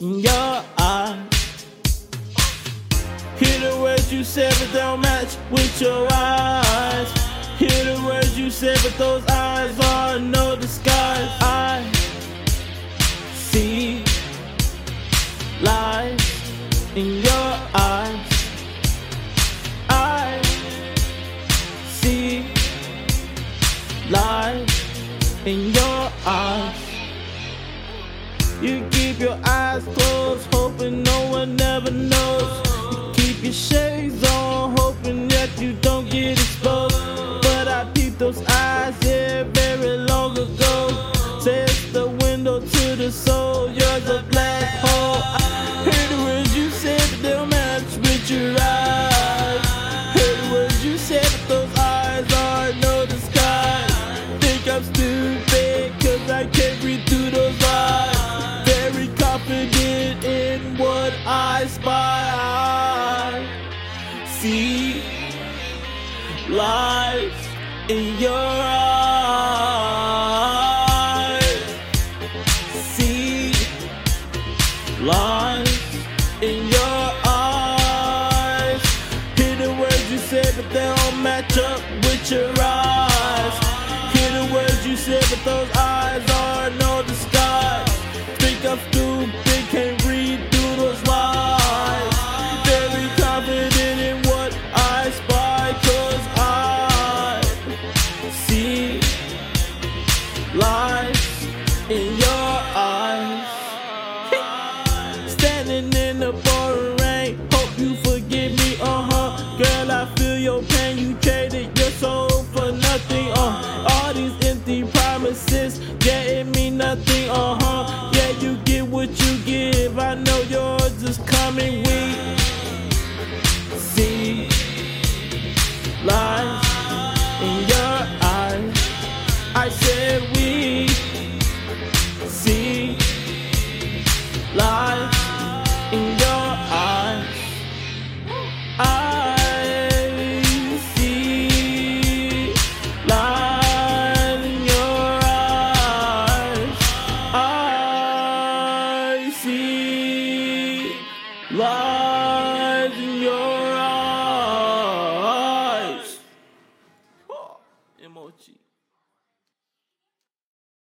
in your eyes. Hear the words you said, but don't match with your eyes. Hear the words you said, but those eyes are no disguise. I see lies in your eyes. I see lies in your eyes. You keep your eyes closed, hoping no one ever knows. You keep your shades on, hoping that you don't get exposed. But I peeped those eyes, yeah, very long ago. It's the window to the soul, you're the black hole. I heard the words you said, but they don't match with your eyes. Lies in your eyes. See lies in your eyes. Hear the words you said, but they don't match up with your eyes. Hear the words you said, but those eyes in your eyes. Standing in the pouring rain, hope you forgive me, uh huh. Girl, I feel your pain, you traded your soul for nothing, uh. All these empty promises, yeah, it mean nothing, uh huh. Yeah, you get what you give, I know yours is coming see lies in your eyes. Oh, emoji.